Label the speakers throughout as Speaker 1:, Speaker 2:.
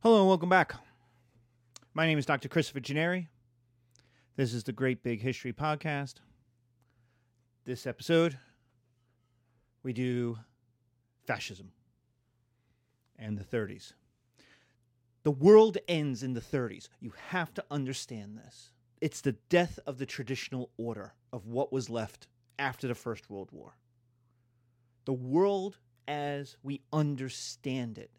Speaker 1: Hello and welcome back. My name is Dr. Christopher Gennari. This is the Great Big History Podcast. This episode, we do fascism and the 30s. The world ends in the 30s. You have to understand this. It's the death of the traditional order of what was left after the First World War. The world as we understand it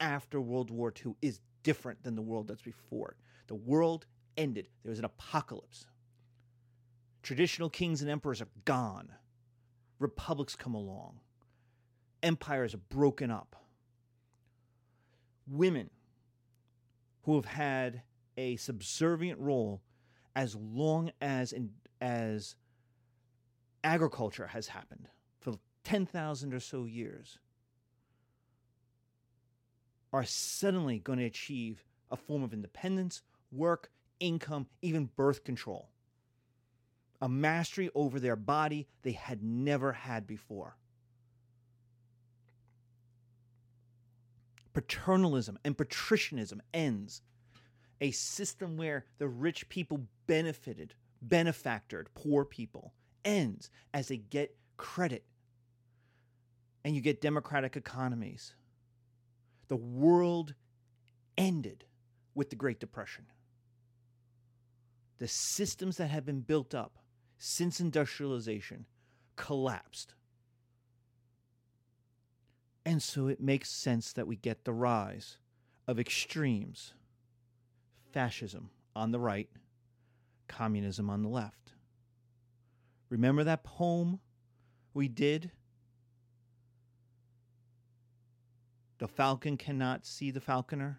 Speaker 1: after World War II is different than the world that's before it. The world ended. There was an apocalypse. Traditional kings and emperors are gone. Republics come along. Empires are broken up. Women who have had a subservient role as long as in, as agriculture has happened for 10,000 or so years are suddenly going to achieve a form of independence, work, income, even birth control. A mastery over their body they had never had before. Paternalism and patricianism ends. A system where the rich people benefited, benefactored poor people ends as they get credit. And you get democratic economies. The world ended with the Great Depression. The systems that had been built up since industrialization collapsed. And so it makes sense that we get the rise of extremes fascism on the right, communism on the left. Remember that poem we did? The falcon cannot see the falconer.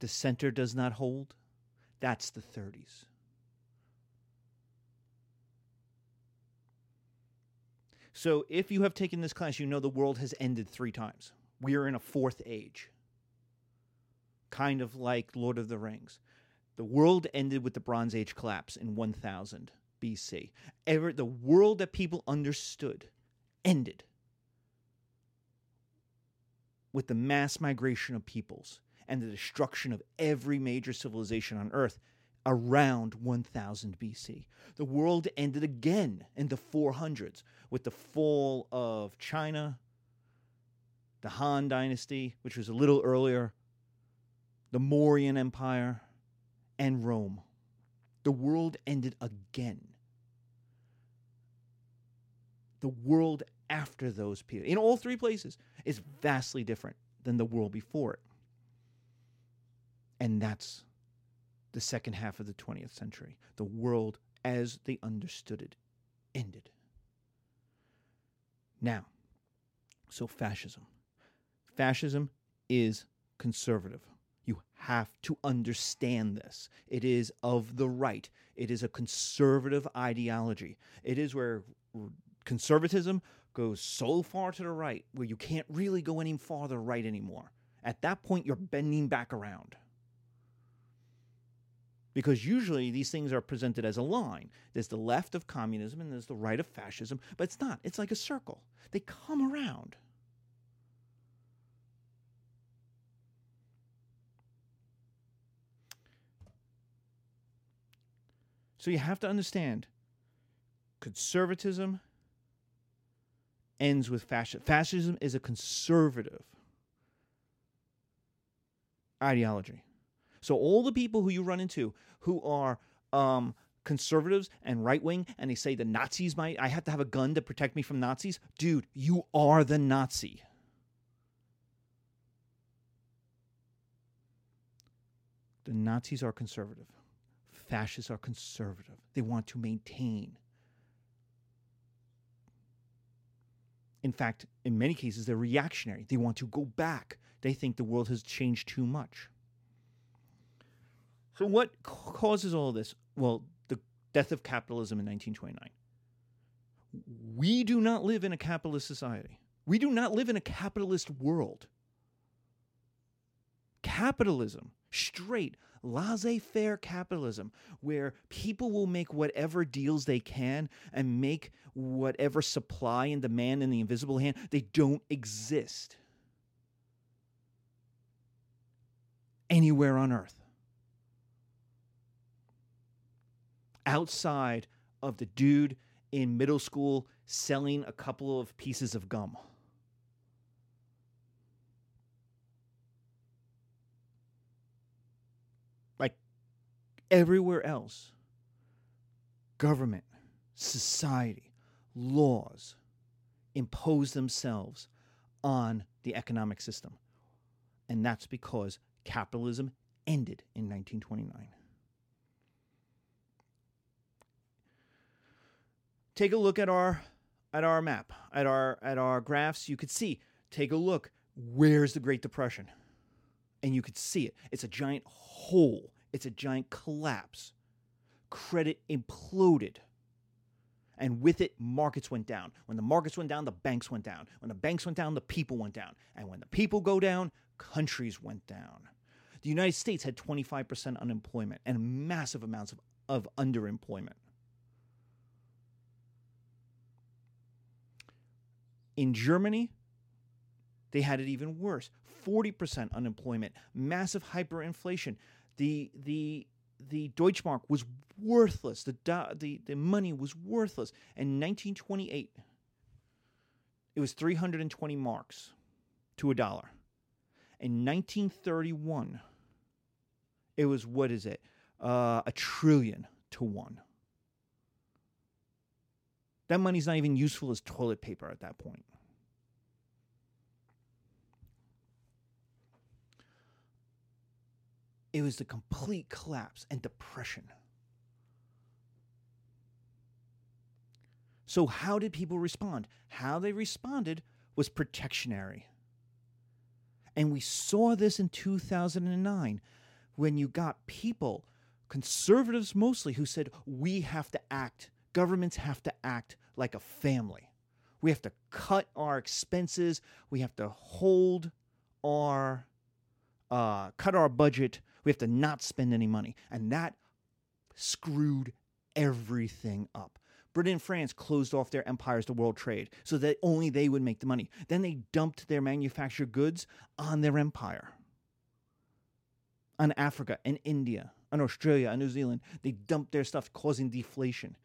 Speaker 1: The center does not hold. That's the 30s. So, if you have taken this class, you know the world has ended three times. We are in a fourth age, kind of like Lord of the Rings. The world ended with the Bronze Age collapse in 1000 BC. Ever, the world that people understood ended with the mass migration of peoples and the destruction of every major civilization on Earth around 1000 BC. The world ended again in the 400s with the fall of China, the Han Dynasty, which was a little earlier, the Mauryan Empire, and Rome. The world ended again. The world after those periods, in all three places, is vastly different than the world before it. And that's the second half of the 20th century. The world as they understood it ended. Now, so fascism. Fascism is conservative. You have to understand this. It is of the right. It is a conservative ideology. It is where conservatism goes so far to the right where you can't really go any farther right anymore. At that point, you're bending back around because usually these things are presented as a line. There's the left of communism and there's the right of fascism, but it's not. It's like a circle. They come around. So you have to understand conservatism ends with fascism. Fascism is a conservative ideology. So all the people who you run into who are um, conservatives and right wing, and they say the Nazis might, I have to have a gun to protect me from Nazis. Dude, you are the Nazi. The Nazis are conservative. Fascists are conservative. They want to maintain. In fact, in many cases, they're reactionary. They want to go back. They think the world has changed too much. So, what causes all this? Well, the death of capitalism in 1929. We do not live in a capitalist society. We do not live in a capitalist world. Capitalism, straight, laissez faire capitalism, where people will make whatever deals they can and make whatever supply and demand in the invisible hand, they don't exist anywhere on earth. Outside of the dude in middle school selling a couple of pieces of gum. Everywhere else, government, society, laws impose themselves on the economic system. And that's because capitalism ended in 1929. Take a look at our at our map, at our at our graphs, you could see, take a look, where's the Great Depression? And you could see it. It's a giant hole. It's a giant collapse. Credit imploded. And with it, markets went down. When the markets went down, the banks went down. When the banks went down, the people went down. And when the people go down, countries went down. The United States had 25% unemployment and massive amounts of, of underemployment. In Germany, they had it even worse 40% unemployment, massive hyperinflation. The, the, the Deutschmark was worthless. The, the, the money was worthless. In 1928, it was 320 marks to a dollar. In 1931, it was, what is it? Uh, a trillion to one. That money's not even useful as toilet paper at that point. It was the complete collapse and depression. So, how did people respond? How they responded was protectionary. And we saw this in 2009 when you got people, conservatives mostly, who said, we have to act, governments have to act like a family. We have to cut our expenses. We have to hold our, uh, cut our budget. We have to not spend any money. And that screwed everything up. Britain and France closed off their empires to world trade so that only they would make the money. Then they dumped their manufactured goods on their empire. On Africa and India, on Australia, and New Zealand, they dumped their stuff, causing deflation.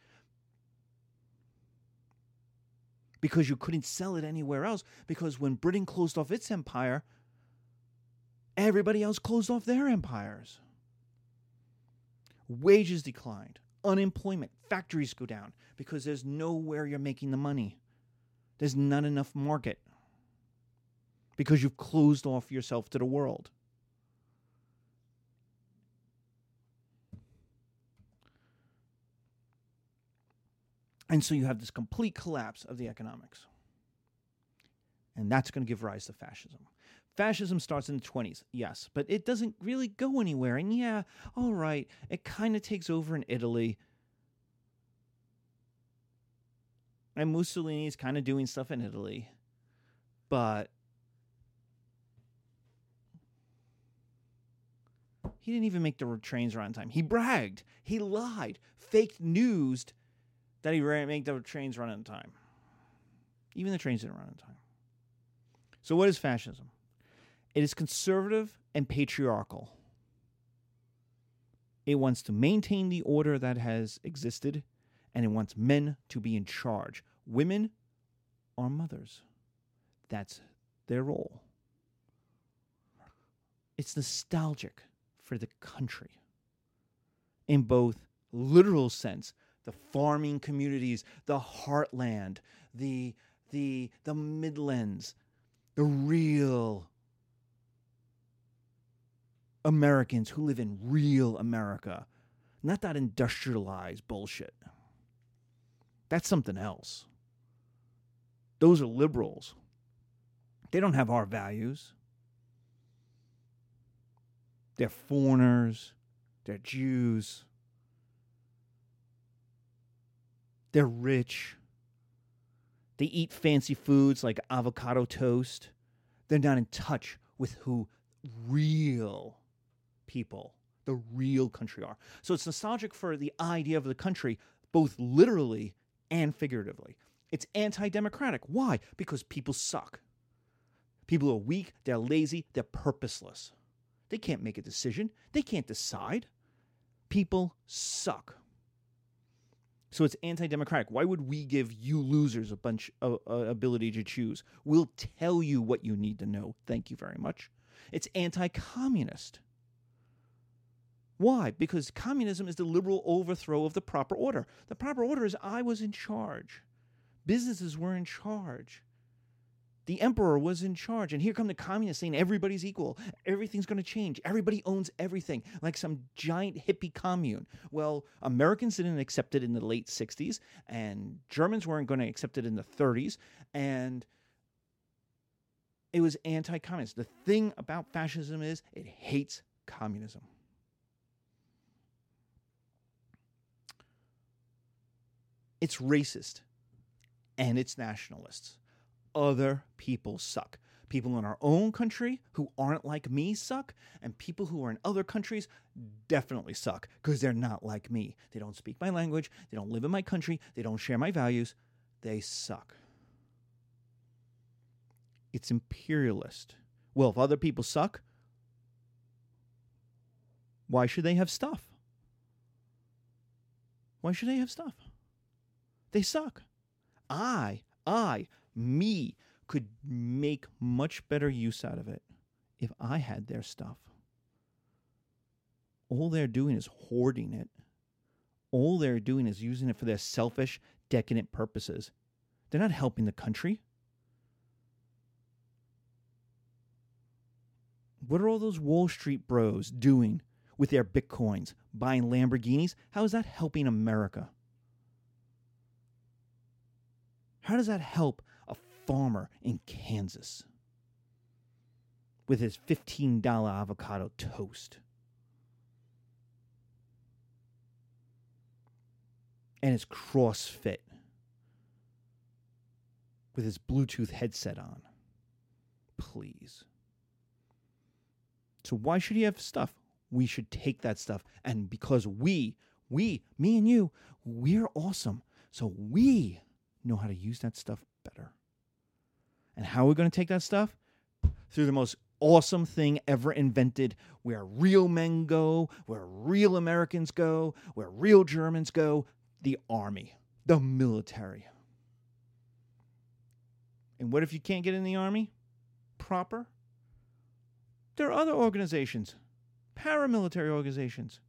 Speaker 1: Because you couldn't sell it anywhere else. Because when Britain closed off its empire, everybody else closed off their empires. Wages declined unemployment, factories go down because there's nowhere you're making the money. There's not enough market because you've closed off yourself to the world. And so you have this complete collapse of the economics. And that's going to give rise to fascism. Fascism starts in the 20s, yes, but it doesn't really go anywhere. And yeah, all right, it kind of takes over in Italy. And Mussolini is kind of doing stuff in Italy. But he didn't even make the trains run on time. He bragged, he lied, faked news that he make the trains run on time. Even the trains didn't run on time. So, what is fascism? It is conservative and patriarchal. It wants to maintain the order that has existed, and it wants men to be in charge. Women are mothers. That's their role. It's nostalgic for the country in both literal sense, the farming communities, the heartland, the the the midlands, the real Americans who live in real America, not that industrialized bullshit. That's something else. Those are liberals. They don't have our values. They're foreigners. They're Jews. They're rich. They eat fancy foods like avocado toast. They're not in touch with who real people, the real country are. So it's nostalgic for the idea of the country, both literally and figuratively. It's anti democratic. Why? Because people suck. People are weak, they're lazy, they're purposeless. They can't make a decision, they can't decide. People suck. So it's anti-democratic. Why would we give you losers a bunch of uh, ability to choose? We'll tell you what you need to know. Thank you very much. It's anti-communist. Why? Because communism is the liberal overthrow of the proper order. The proper order is I was in charge. Businesses were in charge. The emperor was in charge. And here come the communists saying everybody's equal. Everything's going to change. Everybody owns everything, like some giant hippie commune. Well, Americans didn't accept it in the late 60s, and Germans weren't going to accept it in the 30s. And it was anti communist. The thing about fascism is it hates communism. It's racist and it's nationalists other people suck. People in our own country who aren't like me suck, and people who are in other countries definitely suck because they're not like me. They don't speak my language, they don't live in my country, they don't share my values. They suck. It's imperialist. Well, if other people suck, why should they have stuff? Why should they have stuff? They suck. I, I me could make much better use out of it if I had their stuff. All they're doing is hoarding it. All they're doing is using it for their selfish, decadent purposes. They're not helping the country. What are all those Wall Street bros doing with their bitcoins, buying Lamborghinis? How is that helping America? How does that help a farmer in Kansas with his $15 avocado toast. And his CrossFit with his Bluetooth headset on. Please. So, why should he have stuff? We should take that stuff. And because we, we, me and you, we're awesome. So, we know how to use that stuff better. And how are we going to take that stuff? Through the most awesome thing ever invented, where real men go, where real Americans go, where real Germans go the army, the military. And what if you can't get in the army proper? There are other organizations, paramilitary organizations,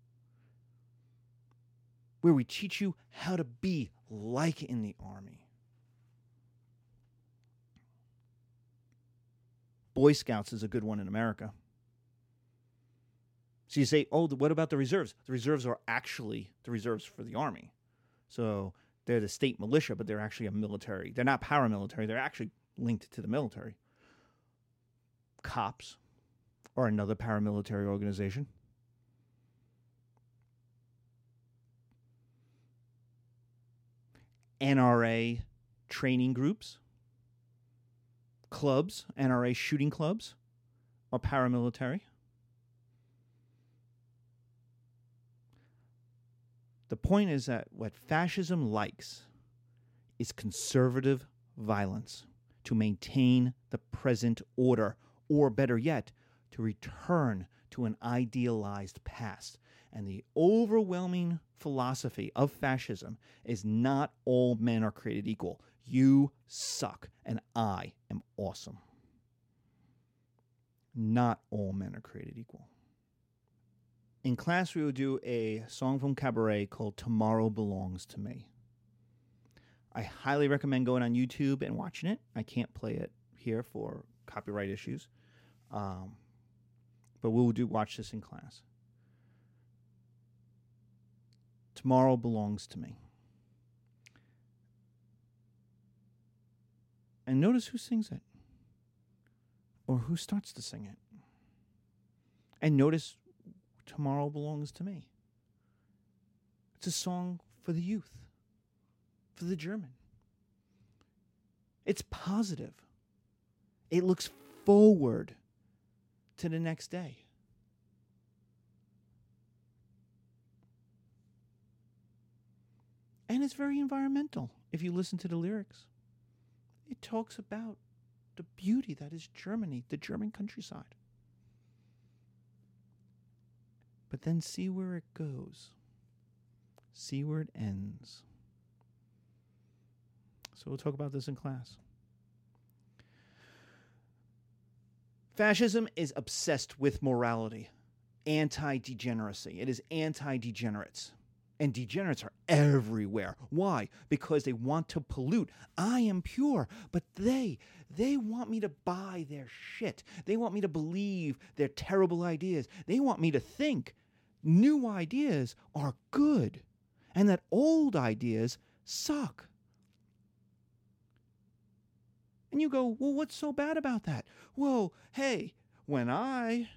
Speaker 1: where we teach you how to be like in the army. Boy Scouts is a good one in America. So you say, oh, what about the reserves? The reserves are actually the reserves for the army. So they're the state militia, but they're actually a military. They're not paramilitary. They're actually linked to the military. Cops are another paramilitary organization. NRA training groups clubs, NRA shooting clubs, are paramilitary. The point is that what fascism likes is conservative violence to maintain the present order, or better yet, to return to an idealized past. And the overwhelming philosophy of fascism is not all men are created equal. You suck, and I am awesome. Not all men are created equal. In class, we will do a song from Cabaret called Tomorrow Belongs to Me. I highly recommend going on YouTube and watching it. I can't play it here for copyright issues, um, but we'll do watch this in class. Tomorrow belongs to me. And notice who sings it or who starts to sing it. And notice Tomorrow Belongs to Me. It's a song for the youth, for the German. It's positive, it looks forward to the next day. And it's very environmental if you listen to the lyrics. It talks about the beauty that is Germany, the German countryside. But then see where it goes, see where it ends. So we'll talk about this in class. Fascism is obsessed with morality, anti degeneracy. It is anti degenerates. And degenerates are everywhere. Why? Because they want to pollute. I am pure, but they, they want me to buy their shit. They want me to believe their terrible ideas. They want me to think new ideas are good and that old ideas suck. And you go, well, what's so bad about that? Well, hey, when I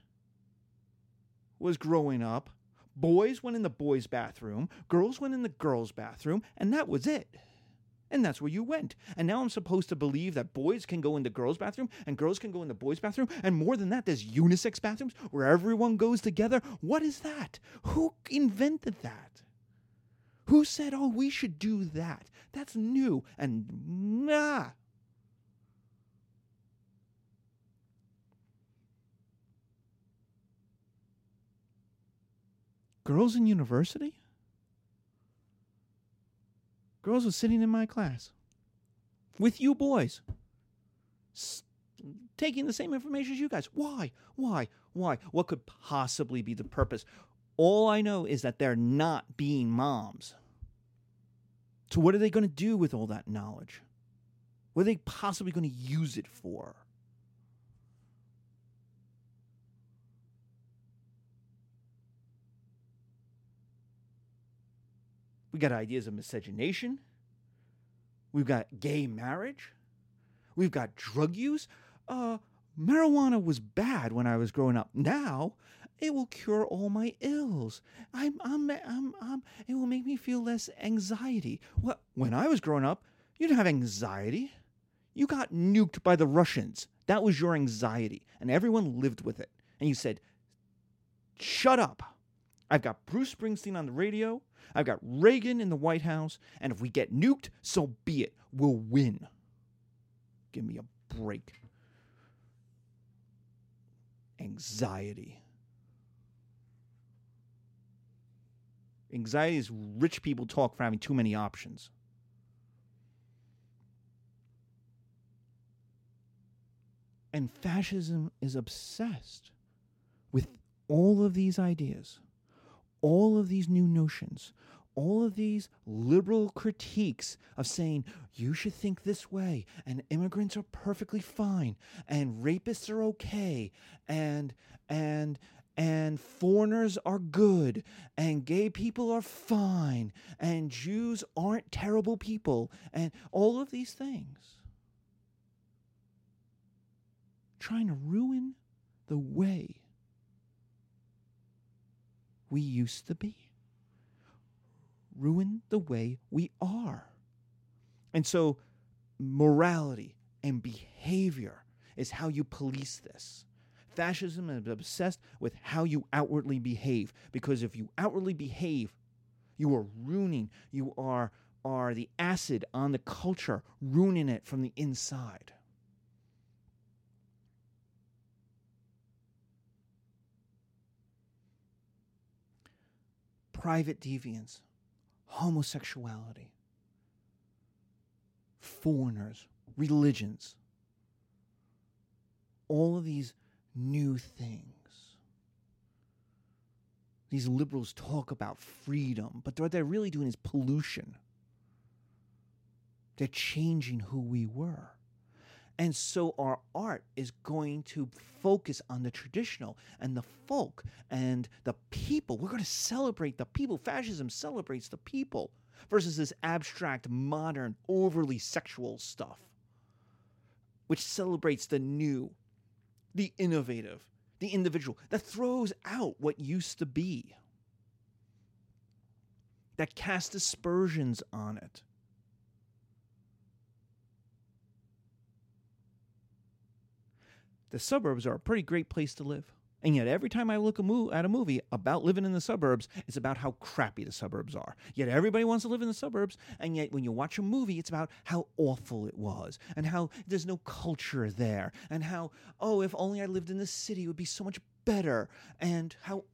Speaker 1: was growing up, Boys went in the boys' bathroom, girls went in the girls' bathroom, and that was it. And that's where you went. And now I'm supposed to believe that boys can go in the girls' bathroom and girls can go in the boys' bathroom. And more than that, there's unisex bathrooms where everyone goes together. What is that? Who invented that? Who said, oh, we should do that? That's new. And nah, Girls in university? Girls were sitting in my class with you boys, s- taking the same information as you guys. Why? Why? Why? What could possibly be the purpose? All I know is that they're not being moms. So, what are they going to do with all that knowledge? What are they possibly going to use it for? We got ideas of miscegenation. We've got gay marriage. We've got drug use. Uh, marijuana was bad when I was growing up. Now it will cure all my ills. I'm, I'm, I'm, I'm, it will make me feel less anxiety. Well, when I was growing up, you didn't have anxiety. You got nuked by the Russians. That was your anxiety, and everyone lived with it. And you said, "Shut up." I've got Bruce Springsteen on the radio. I've got Reagan in the White House. And if we get nuked, so be it. We'll win. Give me a break. Anxiety. Anxiety is rich people talk for having too many options. And fascism is obsessed with all of these ideas all of these new notions, all of these liberal critiques of saying you should think this way and immigrants are perfectly fine and rapists are okay and and and foreigners are good and gay people are fine and Jews aren't terrible people and all of these things. Trying to ruin the way we used to be, ruin the way we are. And so, morality and behavior is how you police this. Fascism is obsessed with how you outwardly behave because if you outwardly behave, you are ruining, you are, are the acid on the culture, ruining it from the inside. Private deviance, homosexuality, foreigners, religions, all of these new things. These liberals talk about freedom, but what they're really doing is pollution. They're changing who we were. And so our art is going to focus on the traditional and the folk and the people. We're going to celebrate the people. Fascism celebrates the people versus this abstract, modern, overly sexual stuff, which celebrates the new, the innovative, the individual, that throws out what used to be, that casts aspersions on it. The suburbs are a pretty great place to live. And yet, every time I look at a movie about living in the suburbs, it's about how crappy the suburbs are. Yet, everybody wants to live in the suburbs. And yet, when you watch a movie, it's about how awful it was and how there's no culture there. And how, oh, if only I lived in the city, it would be so much better. And how,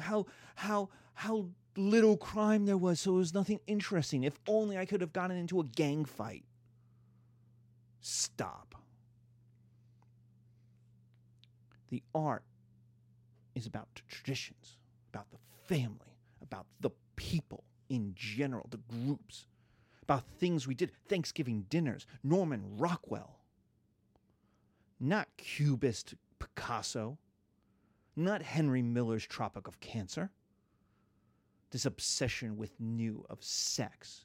Speaker 1: how, how, how little crime there was, so it was nothing interesting. If only I could have gotten into a gang fight. Stop. The art is about traditions, about the family, about the people in general, the groups, about things we did, Thanksgiving dinners, Norman Rockwell, not Cubist Picasso, not Henry Miller's Tropic of Cancer. This obsession with new, of sex,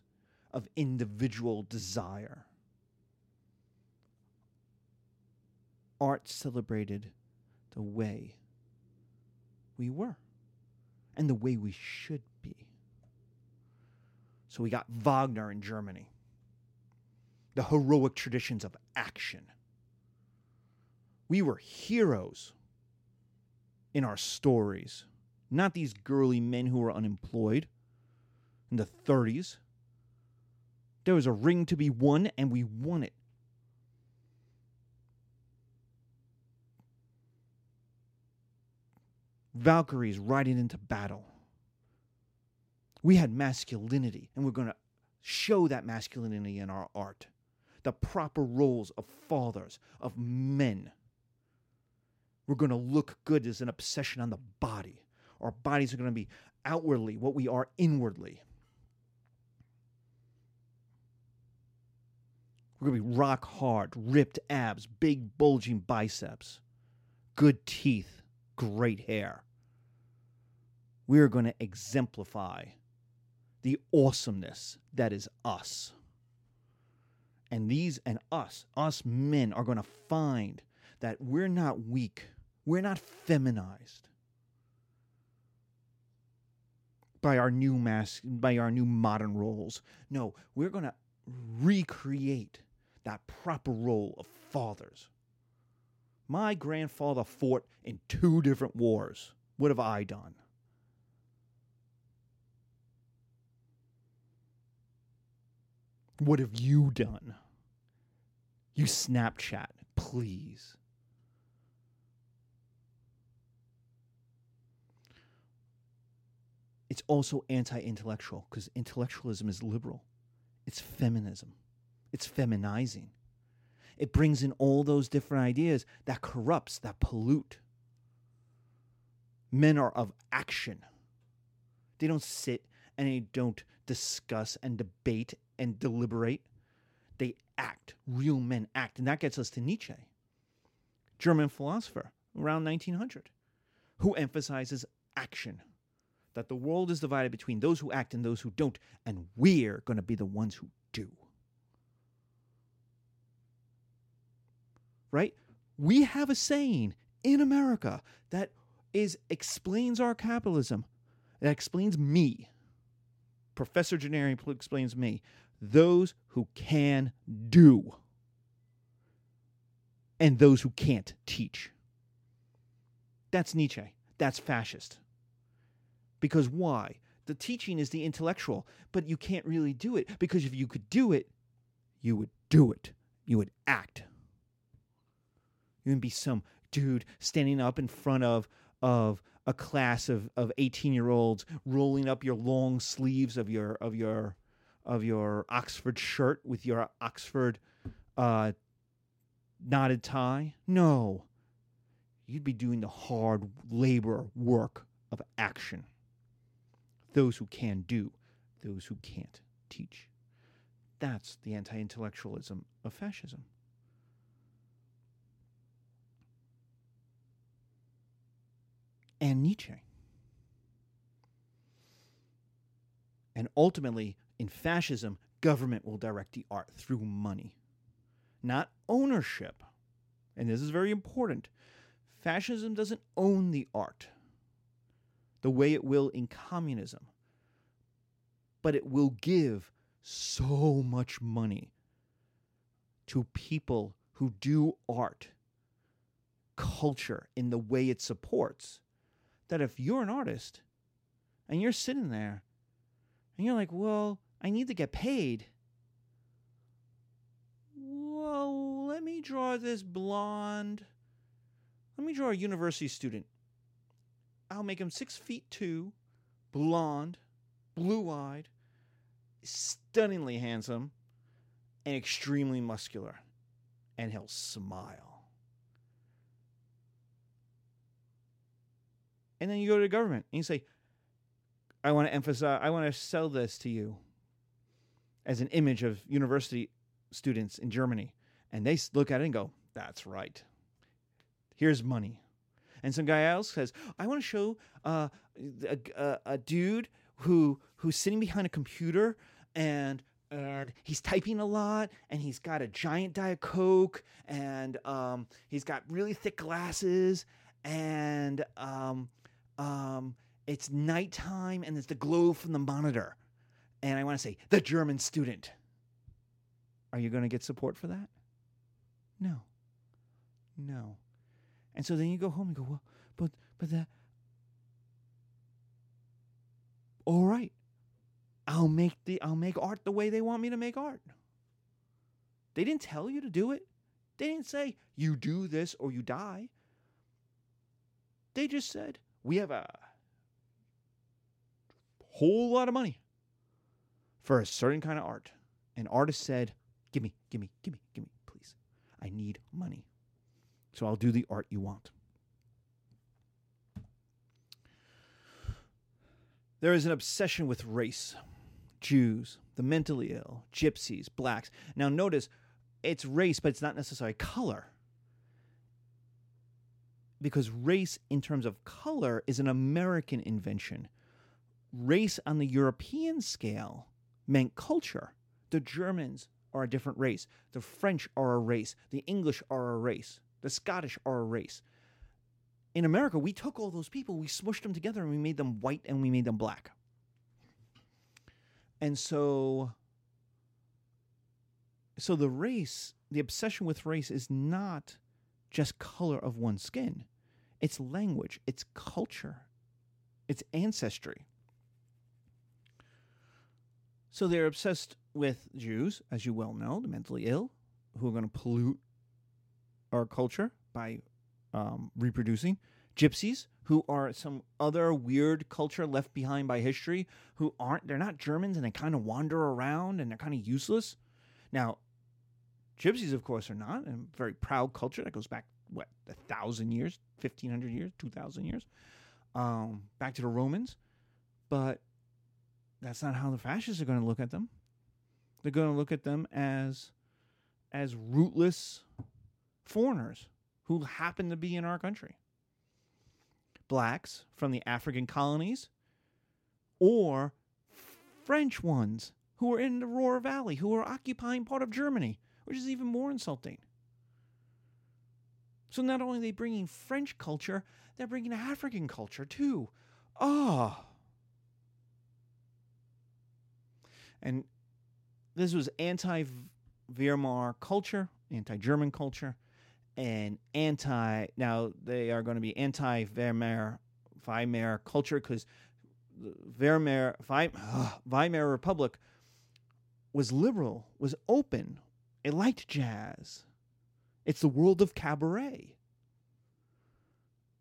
Speaker 1: of individual desire. Art celebrated the way we were and the way we should be. So we got Wagner in Germany, the heroic traditions of action. We were heroes in our stories, not these girly men who were unemployed in the 30s. There was a ring to be won, and we won it. Valkyries riding into battle. We had masculinity, and we're going to show that masculinity in our art. The proper roles of fathers, of men. We're going to look good as an obsession on the body. Our bodies are going to be outwardly what we are inwardly. We're going to be rock hard, ripped abs, big bulging biceps, good teeth, great hair we are going to exemplify the awesomeness that is us. And these and us, us men, are going to find that we're not weak, we're not feminized by our new mask, by our new modern roles. No, we're going to recreate that proper role of fathers. My grandfather fought in two different wars. What have I done? What have you done? You Snapchat, please. It's also anti intellectual because intellectualism is liberal. It's feminism, it's feminizing. It brings in all those different ideas that corrupts, that pollute. Men are of action. They don't sit and they don't discuss and debate and deliberate. They act. Real men act. And that gets us to Nietzsche, German philosopher around 1900, who emphasizes action. That the world is divided between those who act and those who don't, and we're going to be the ones who do. Right? We have a saying in America that is explains our capitalism. That explains me. Professor Gennari explains to me those who can do and those who can't teach. That's Nietzsche. That's fascist. Because why? The teaching is the intellectual, but you can't really do it because if you could do it, you would do it. You would act. You wouldn't be some dude standing up in front of of a class of, of 18 year olds rolling up your long sleeves of your of your of your Oxford shirt with your Oxford uh, knotted tie. No. You'd be doing the hard labor work of action. Those who can do, those who can't teach. That's the anti intellectualism of fascism. And Nietzsche. And ultimately, in fascism, government will direct the art through money, not ownership. And this is very important. Fascism doesn't own the art the way it will in communism, but it will give so much money to people who do art culture in the way it supports that if you're an artist and you're sitting there and you're like, well, I need to get paid. Well, let me draw this blonde. Let me draw a university student. I'll make him six feet two, blonde, blue eyed, stunningly handsome, and extremely muscular. And he'll smile. And then you go to the government and you say, I want to emphasize, I want to sell this to you as an image of university students in Germany. And they look at it and go, that's right. Here's money. And some guy else says, I want to show uh, a, a, a dude who who's sitting behind a computer and and he's typing a lot and he's got a giant diet coke and um, he's got really thick glasses and um, um, it's nighttime and there's the glow from the monitor and i want to say the german student are you going to get support for that no no and so then you go home and go well but but that all right I'll make the I'll make art the way they want me to make art. They didn't tell you to do it. They didn't say you do this or you die. They just said, "We have a whole lot of money for a certain kind of art." And artist said, "Give me, give me, give me, give me, please. I need money. So I'll do the art you want." There is an obsession with race. Jews, the mentally ill, gypsies, blacks. Now, notice it's race, but it's not necessarily color. Because race, in terms of color, is an American invention. Race on the European scale meant culture. The Germans are a different race. The French are a race. The English are a race. The Scottish are a race. In America, we took all those people, we smushed them together, and we made them white and we made them black. And so so the race, the obsession with race is not just color of one's skin. It's language, it's culture, it's ancestry. So they're obsessed with Jews, as you well know, the mentally ill, who are going to pollute our culture by um, reproducing. Gypsies, who are some other weird culture left behind by history, who aren't, they're not Germans and they kind of wander around and they're kind of useless. Now, Gypsies, of course, are not, a very proud culture that goes back, what, a thousand years, 1500 years, 2000 years, um, back to the Romans. But that's not how the fascists are going to look at them. They're going to look at them as as rootless foreigners who happen to be in our country blacks from the African colonies or French ones who are in the Ruhr Valley, who are occupying part of Germany, which is even more insulting. So not only are they bringing French culture, they're bringing African culture too. Ah. Oh. And this was anti Weimar culture, anti German culture and anti now they are going to be anti Weimar Weimar culture because Weimar Weimar Republic was liberal, was open. It liked jazz. It's the world of cabaret.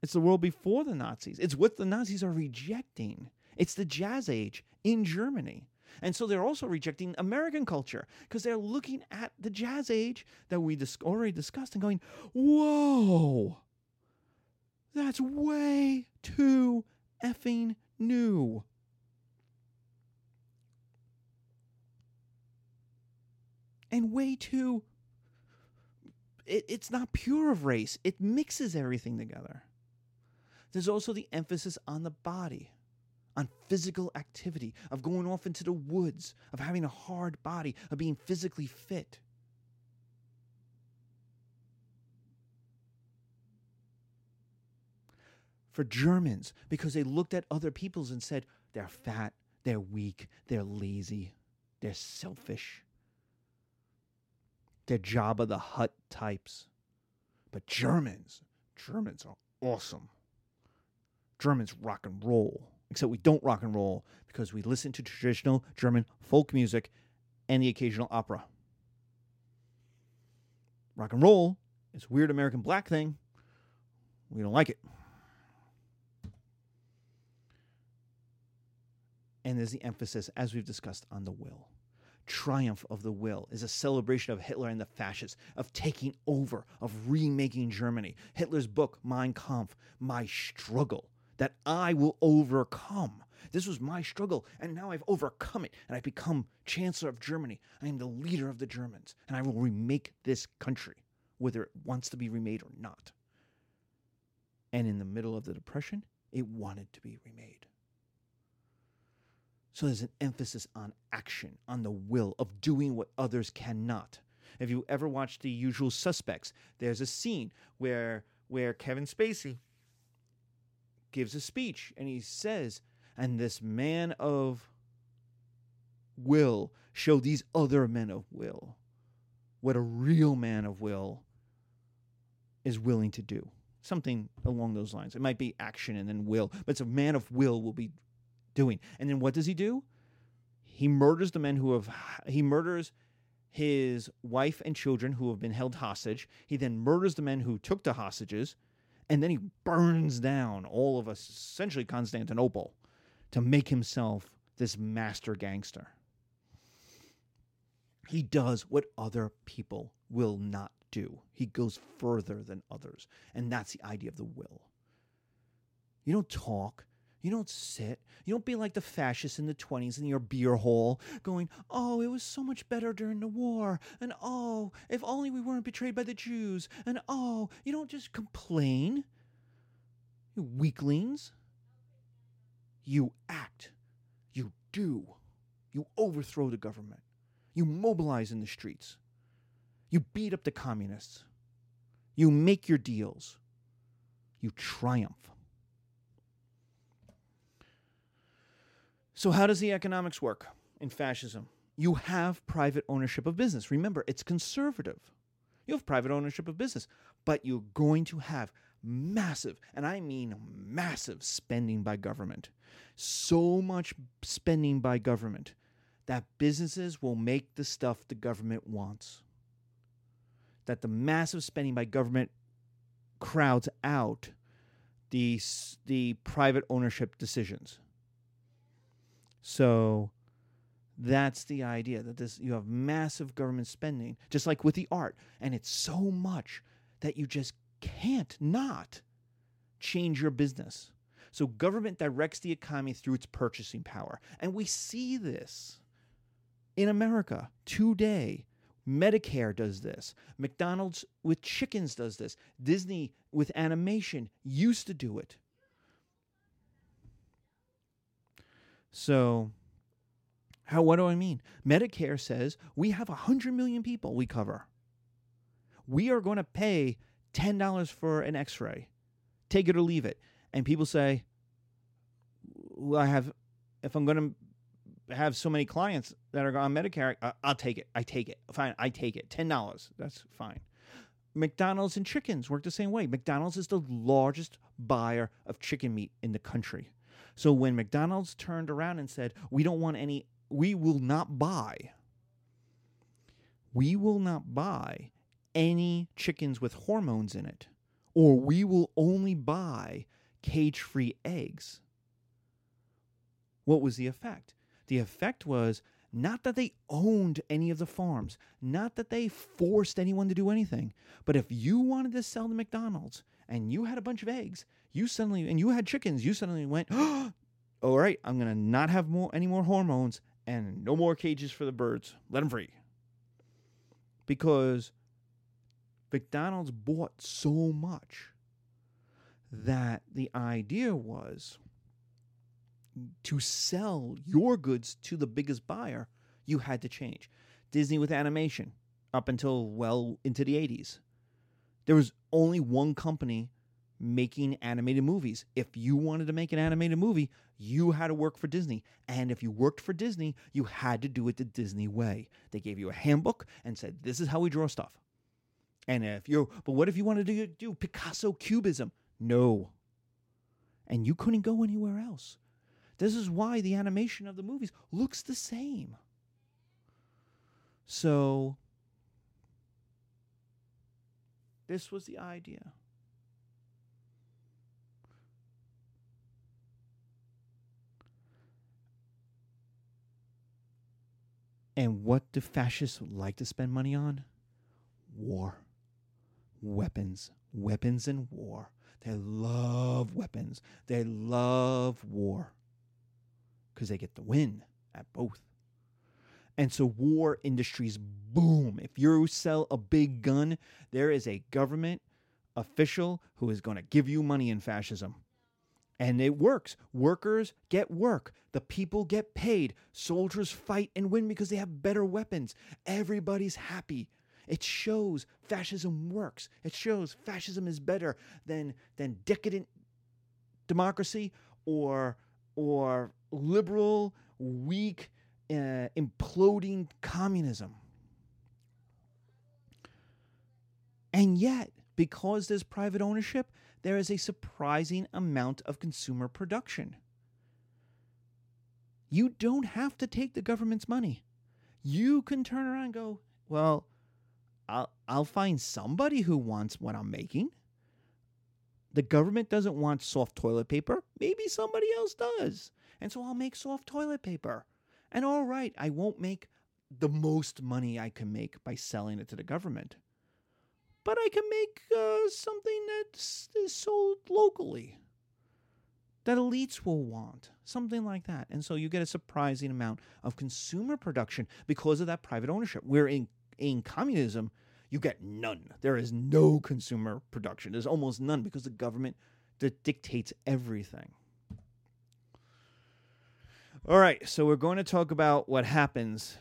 Speaker 1: It's the world before the Nazis. It's what the Nazis are rejecting. It's the jazz age in Germany. And so they're also rejecting American culture because they're looking at the jazz age that we dis- already discussed and going, whoa, that's way too effing new. And way too. It, it's not pure of race, it mixes everything together. There's also the emphasis on the body on physical activity, of going off into the woods, of having a hard body, of being physically fit. For Germans, because they looked at other peoples and said, they're fat, they're weak, they're lazy, they're selfish. They're Jabba the Hutt types. But Germans, Germans are awesome. Germans rock and roll. Except we don't rock and roll because we listen to traditional German folk music and the occasional opera. Rock and roll is a weird American black thing. We don't like it. And there's the emphasis, as we've discussed, on the will. Triumph of the will is a celebration of Hitler and the fascists, of taking over, of remaking Germany. Hitler's book, Mein Kampf, My Struggle, that I will overcome. This was my struggle, and now I've overcome it, and I've become Chancellor of Germany. I am the leader of the Germans, and I will remake this country, whether it wants to be remade or not. And in the middle of the Depression, it wanted to be remade. So there's an emphasis on action, on the will of doing what others cannot. If you ever watch The Usual Suspects, there's a scene where where Kevin Spacey gives a speech and he says, and this man of will showed these other men of will what a real man of will is willing to do. Something along those lines. It might be action and then will, but it's a man of will will be doing. And then what does he do? He murders the men who have, he murders his wife and children who have been held hostage. He then murders the men who took the hostages. And then he burns down all of us, essentially Constantinople, to make himself this master gangster. He does what other people will not do. He goes further than others. And that's the idea of the will. You don't talk, you don't sit. You don't be like the fascists in the 20s in your beer hole going, oh, it was so much better during the war. And oh, if only we weren't betrayed by the Jews. And oh, you don't just complain. You weaklings. You act. You do. You overthrow the government. You mobilize in the streets. You beat up the communists. You make your deals. You triumph. So, how does the economics work in fascism? You have private ownership of business. Remember, it's conservative. You have private ownership of business, but you're going to have massive, and I mean massive, spending by government. So much spending by government that businesses will make the stuff the government wants. That the massive spending by government crowds out the, the private ownership decisions. So that's the idea that this you have massive government spending, just like with the art, and it's so much that you just can't not change your business. So government directs the economy through its purchasing power. And we see this in America today. Medicare does this. McDonald's with chickens does this. Disney with animation used to do it. So, how what do I mean? Medicare says we have 100 million people we cover. We are going to pay $10 for an x-ray. Take it or leave it. And people say, well, I have if I'm going to have so many clients that are on Medicare, I'll take it. I take it. Fine, I take it. $10. That's fine. McDonald's and chickens work the same way. McDonald's is the largest buyer of chicken meat in the country. So when McDonald's turned around and said, we don't want any, we will not buy, we will not buy any chickens with hormones in it, or we will only buy cage free eggs. What was the effect? The effect was not that they owned any of the farms, not that they forced anyone to do anything, but if you wanted to sell to McDonald's and you had a bunch of eggs, you suddenly and you had chickens, you suddenly went, oh, all right, I'm gonna not have more any more hormones and no more cages for the birds. Let them free. Because McDonald's bought so much that the idea was to sell your goods to the biggest buyer, you had to change. Disney with animation up until well into the 80s. There was only one company making animated movies. If you wanted to make an animated movie, you had to work for Disney. And if you worked for Disney, you had to do it the Disney way. They gave you a handbook and said, This is how we draw stuff. And if you, but what if you wanted to do Picasso cubism? No. And you couldn't go anywhere else. This is why the animation of the movies looks the same. So, this was the idea. And what do fascists like to spend money on? War. Weapons. Weapons and war. They love weapons. They love war. Because they get the win at both. And so war industries boom. If you sell a big gun, there is a government official who is going to give you money in fascism. And it works. Workers get work. The people get paid. Soldiers fight and win because they have better weapons. Everybody's happy. It shows fascism works. It shows fascism is better than than decadent democracy or or liberal, weak, uh, imploding communism. And yet, because there's private ownership, there is a surprising amount of consumer production. You don't have to take the government's money. You can turn around and go, well, I'll, I'll find somebody who wants what I'm making. The government doesn't want soft toilet paper. Maybe somebody else does. And so I'll make soft toilet paper. And all right, I won't make the most money I can make by selling it to the government but I can make uh, something that's is sold locally that elites will want, something like that. And so you get a surprising amount of consumer production because of that private ownership. Where in in communism, you get none. There is no consumer production. There's almost none because the government dictates everything. All right, so we're going to talk about what happens.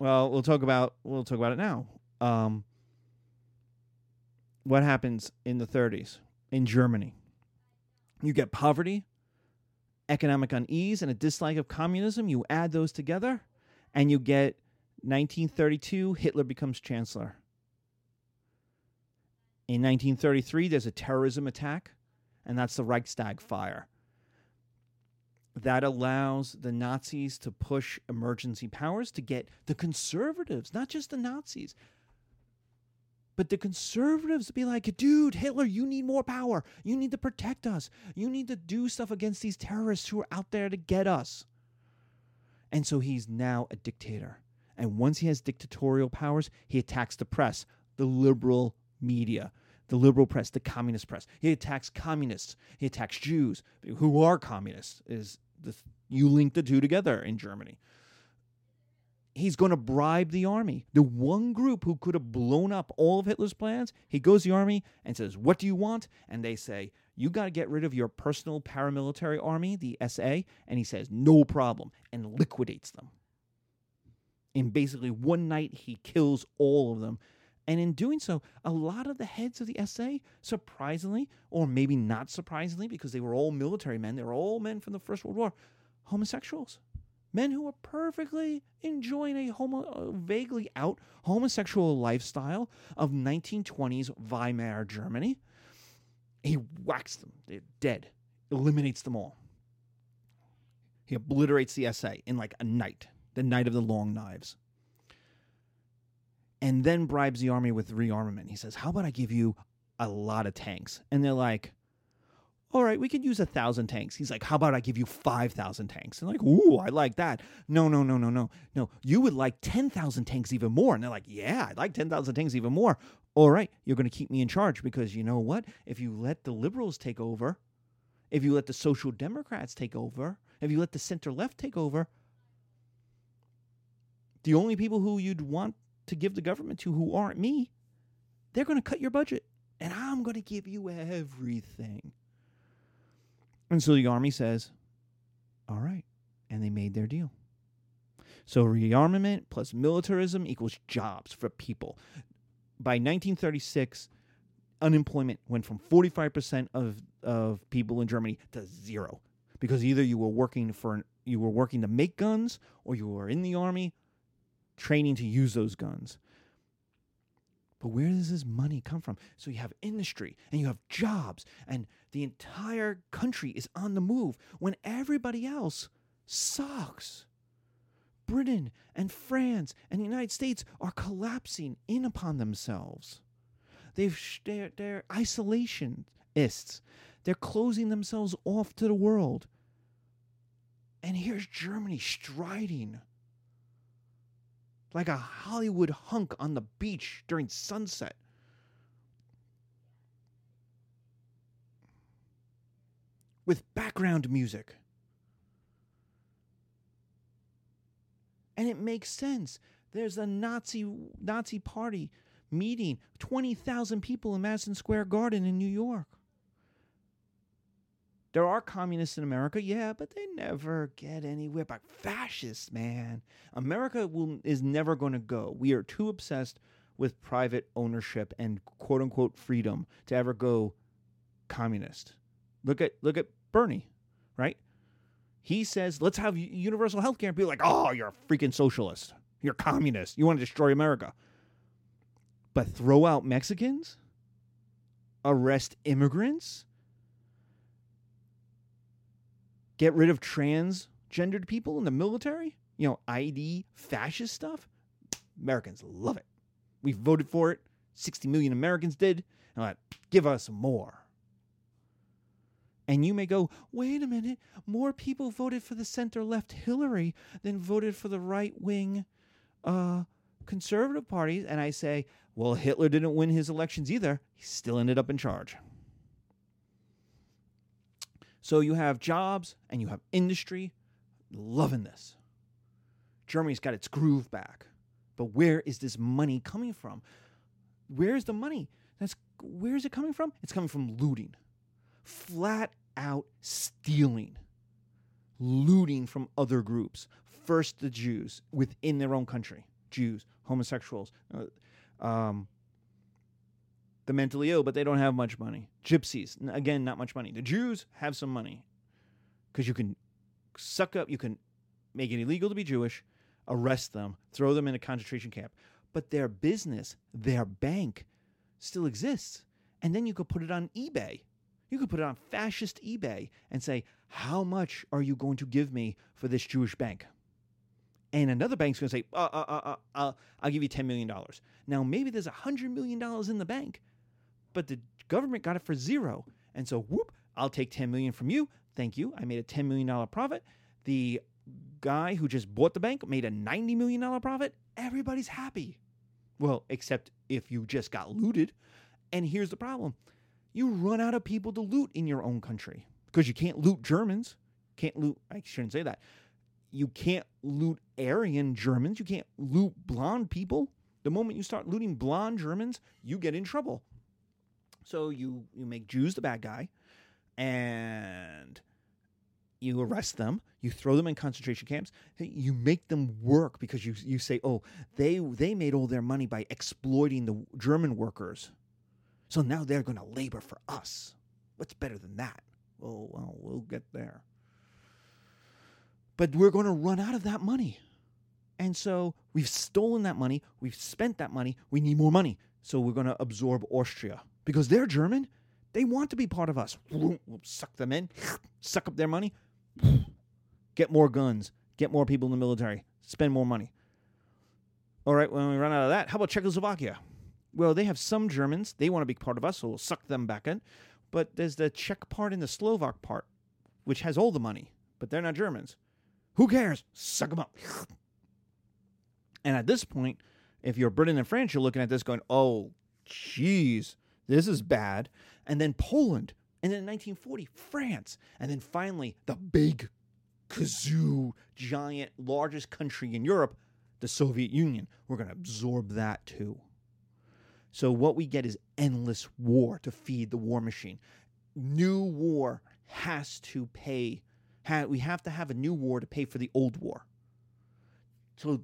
Speaker 1: Well, we'll talk about we'll talk about it now. Um, what happens in the 30s in Germany? You get poverty, economic unease, and a dislike of communism. You add those together, and you get 1932, Hitler becomes chancellor. In 1933, there's a terrorism attack, and that's the Reichstag fire. That allows the Nazis to push emergency powers to get the conservatives, not just the Nazis, but the conservatives be like, dude, Hitler, you need more power. You need to protect us. You need to do stuff against these terrorists who are out there to get us. And so he's now a dictator. And once he has dictatorial powers, he attacks the press, the liberal media, the liberal press, the communist press. He attacks communists. He attacks Jews, who are communists. Is you link the two together in Germany he's going to bribe the army. The one group who could have blown up all of Hitler's plans, he goes to the army and says, What do you want? And they say, You got to get rid of your personal paramilitary army, the SA. And he says, No problem, and liquidates them. In basically one night, he kills all of them. And in doing so, a lot of the heads of the SA, surprisingly, or maybe not surprisingly, because they were all military men, they were all men from the First World War, homosexuals men who were perfectly enjoying a homo, uh, vaguely out homosexual lifestyle of 1920s Weimar Germany. He whacks them. They're dead. Eliminates them all. He obliterates the SA in like a night, the night of the long knives. And then bribes the army with rearmament. He says, How about I give you a lot of tanks? And they're like, all right, we could use a thousand tanks. He's like, how about I give you 5,000 tanks? And like, ooh, I like that. No, no, no, no, no, no. You would like 10,000 tanks even more. And they're like, yeah, I'd like 10,000 tanks even more. All right, you're going to keep me in charge because you know what? If you let the liberals take over, if you let the social democrats take over, if you let the center left take over, the only people who you'd want to give the government to who aren't me, they're going to cut your budget. And I'm going to give you everything. And so the army says, all right. And they made their deal. So rearmament plus militarism equals jobs for people. By 1936, unemployment went from 45% of, of people in Germany to zero because either you were working for you were working to make guns or you were in the army training to use those guns. But where does this money come from? So you have industry and you have jobs, and the entire country is on the move when everybody else sucks. Britain and France and the United States are collapsing in upon themselves. They've they're, they're isolationists. They're closing themselves off to the world. And here's Germany striding like a Hollywood hunk on the beach during sunset. With background music. And it makes sense. There's a Nazi Nazi party meeting, 20,000 people in Madison Square Garden in New York. There are communists in America, yeah, but they never get anywhere. But fascists, man, America will is never going to go. We are too obsessed with private ownership and quote unquote freedom to ever go communist. Look at look at Bernie, right? He says, "Let's have universal health care." And people are like, "Oh, you're a freaking socialist. You're communist. You want to destroy America." But throw out Mexicans, arrest immigrants, get rid of transgendered people in the military, you know, ID fascist stuff, Americans love it. We voted for it. 60 million Americans did. And like, give us more. And you may go, wait a minute, more people voted for the center left Hillary than voted for the right wing uh, conservative parties. And I say, well, Hitler didn't win his elections either. He still ended up in charge. So you have jobs and you have industry. Loving this. Germany's got its groove back. But where is this money coming from? Where is the money? That's where is it coming from? It's coming from looting. Flat out stealing. Looting from other groups. First the Jews within their own country. Jews, homosexuals, uh, um, the mentally ill, but they don't have much money. Gypsies, again, not much money. The Jews have some money because you can suck up, you can make it illegal to be Jewish, arrest them, throw them in a concentration camp. But their business, their bank, still exists. And then you could put it on eBay. You could put it on fascist eBay and say, How much are you going to give me for this Jewish bank? And another bank's going to say, uh, uh, uh, uh, I'll give you $10 million. Now, maybe there's $100 million in the bank, but the government got it for zero. And so, whoop, I'll take 10 million from you. Thank you. I made a $10 million profit. The guy who just bought the bank made a $90 million profit. Everybody's happy. Well, except if you just got looted. And here's the problem you run out of people to loot in your own country because you can't loot Germans. Can't loot, I shouldn't say that. You can't loot Aryan Germans. You can't loot blonde people. The moment you start looting blonde Germans, you get in trouble. So you you make Jews the bad guy, and you arrest them. You throw them in concentration camps. You make them work because you you say, oh, they they made all their money by exploiting the German workers, so now they're going to labor for us. What's better than that? Well, well, we'll get there. But we're going to run out of that money. And so we've stolen that money, we've spent that money, we need more money. So we're going to absorb Austria because they're German. They want to be part of us. We'll suck them in, suck up their money, get more guns, get more people in the military, spend more money. All right, when we run out of that, how about Czechoslovakia? Well, they have some Germans. They want to be part of us, so we'll suck them back in. But there's the Czech part and the Slovak part, which has all the money, but they're not Germans. Who cares? Suck them up. And at this point, if you're Britain and France, you're looking at this going, oh, jeez, this is bad. And then Poland. And then in 1940, France. And then finally, the big kazoo, giant, largest country in Europe, the Soviet Union. We're going to absorb that too. So what we get is endless war to feed the war machine. New war has to pay. we have to have a new war to pay for the old war. So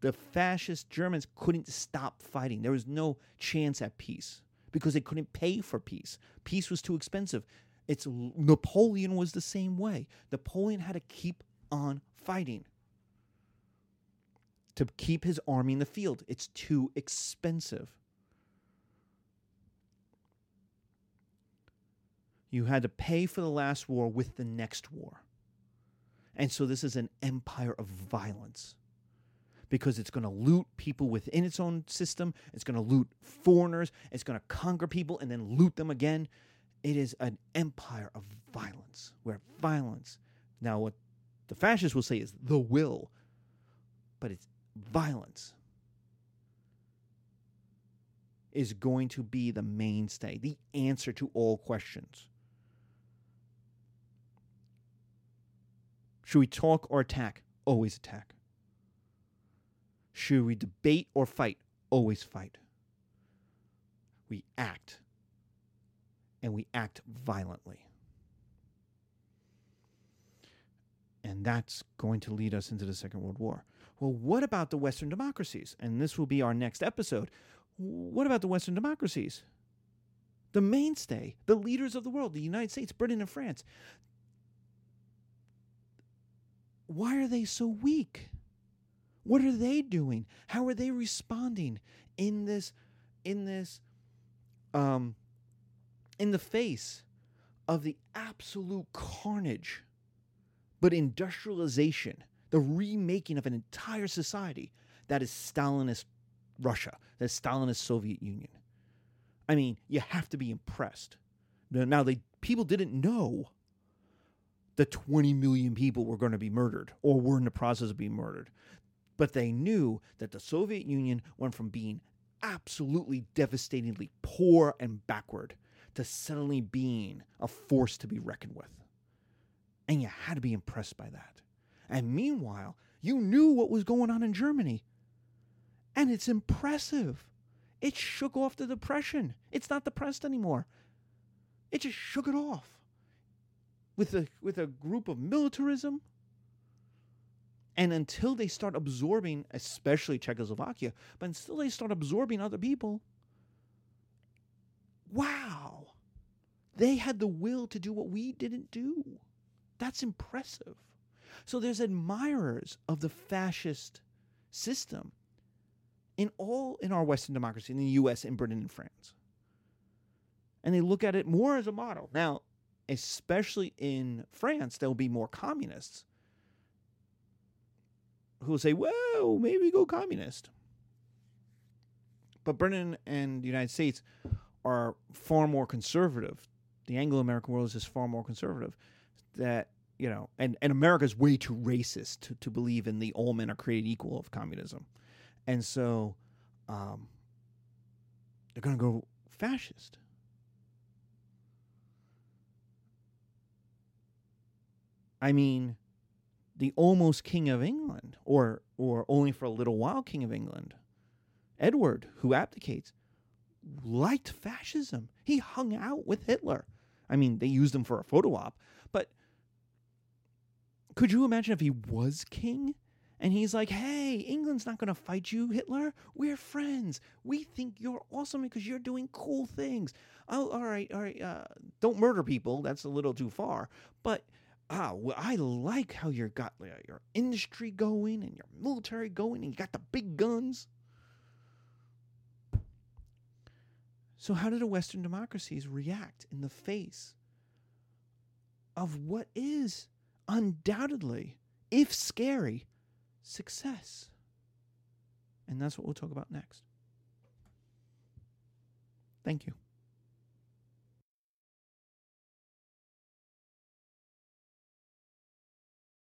Speaker 1: the fascist Germans couldn't stop fighting. There was no chance at peace because they couldn't pay for peace. Peace was too expensive. It's Napoleon was the same way. Napoleon had to keep on fighting to keep his army in the field. It's too expensive. You had to pay for the last war with the next war. And so this is an empire of violence because it's going to loot people within its own system. It's going to loot foreigners. It's going to conquer people and then loot them again. It is an empire of violence where violence, now, what the fascists will say is the will, but it's violence is going to be the mainstay, the answer to all questions. Should we talk or attack? Always attack. Should we debate or fight? Always fight. We act. And we act violently. And that's going to lead us into the Second World War. Well, what about the Western democracies? And this will be our next episode. What about the Western democracies? The mainstay, the leaders of the world, the United States, Britain, and France. Why are they so weak? What are they doing? How are they responding in this in this um in the face of the absolute carnage but industrialization, the remaking of an entire society that is Stalinist Russia, that is Stalinist Soviet Union. I mean, you have to be impressed. Now, they people didn't know that 20 million people were going to be murdered or were in the process of being murdered, but they knew that the Soviet Union went from being absolutely devastatingly poor and backward to suddenly being a force to be reckoned with. And you had to be impressed by that. And meanwhile, you knew what was going on in Germany. And it's impressive. It shook off the depression. It's not depressed anymore. It just shook it off. With a with a group of militarism. And until they start absorbing, especially Czechoslovakia, but until they start absorbing other people, wow. They had the will to do what we didn't do. That's impressive. So there's admirers of the fascist system in all in our Western democracy, in the US, in Britain, and France. And they look at it more as a model. Now, especially in France, there'll be more communists who will say, well, maybe go communist. But Britain and the United States are far more conservative. The Anglo American world is just far more conservative that you know, and and America's way too racist to, to believe in the all men are created equal of communism, and so um, they're going to go fascist. I mean, the almost king of England, or or only for a little while king of England, Edward, who abdicates, liked fascism. He hung out with Hitler. I mean, they used him for a photo op, but could you imagine if he was king? And he's like, hey, England's not going to fight you, Hitler. We're friends. We think you're awesome because you're doing cool things. Oh, all right, all right. Uh, don't murder people. That's a little too far. But ah, well, I like how you got uh, your industry going and your military going and you got the big guns. So, how do the Western democracies react in the face of what is undoubtedly, if scary, success. And that's what we'll talk about next. Thank you.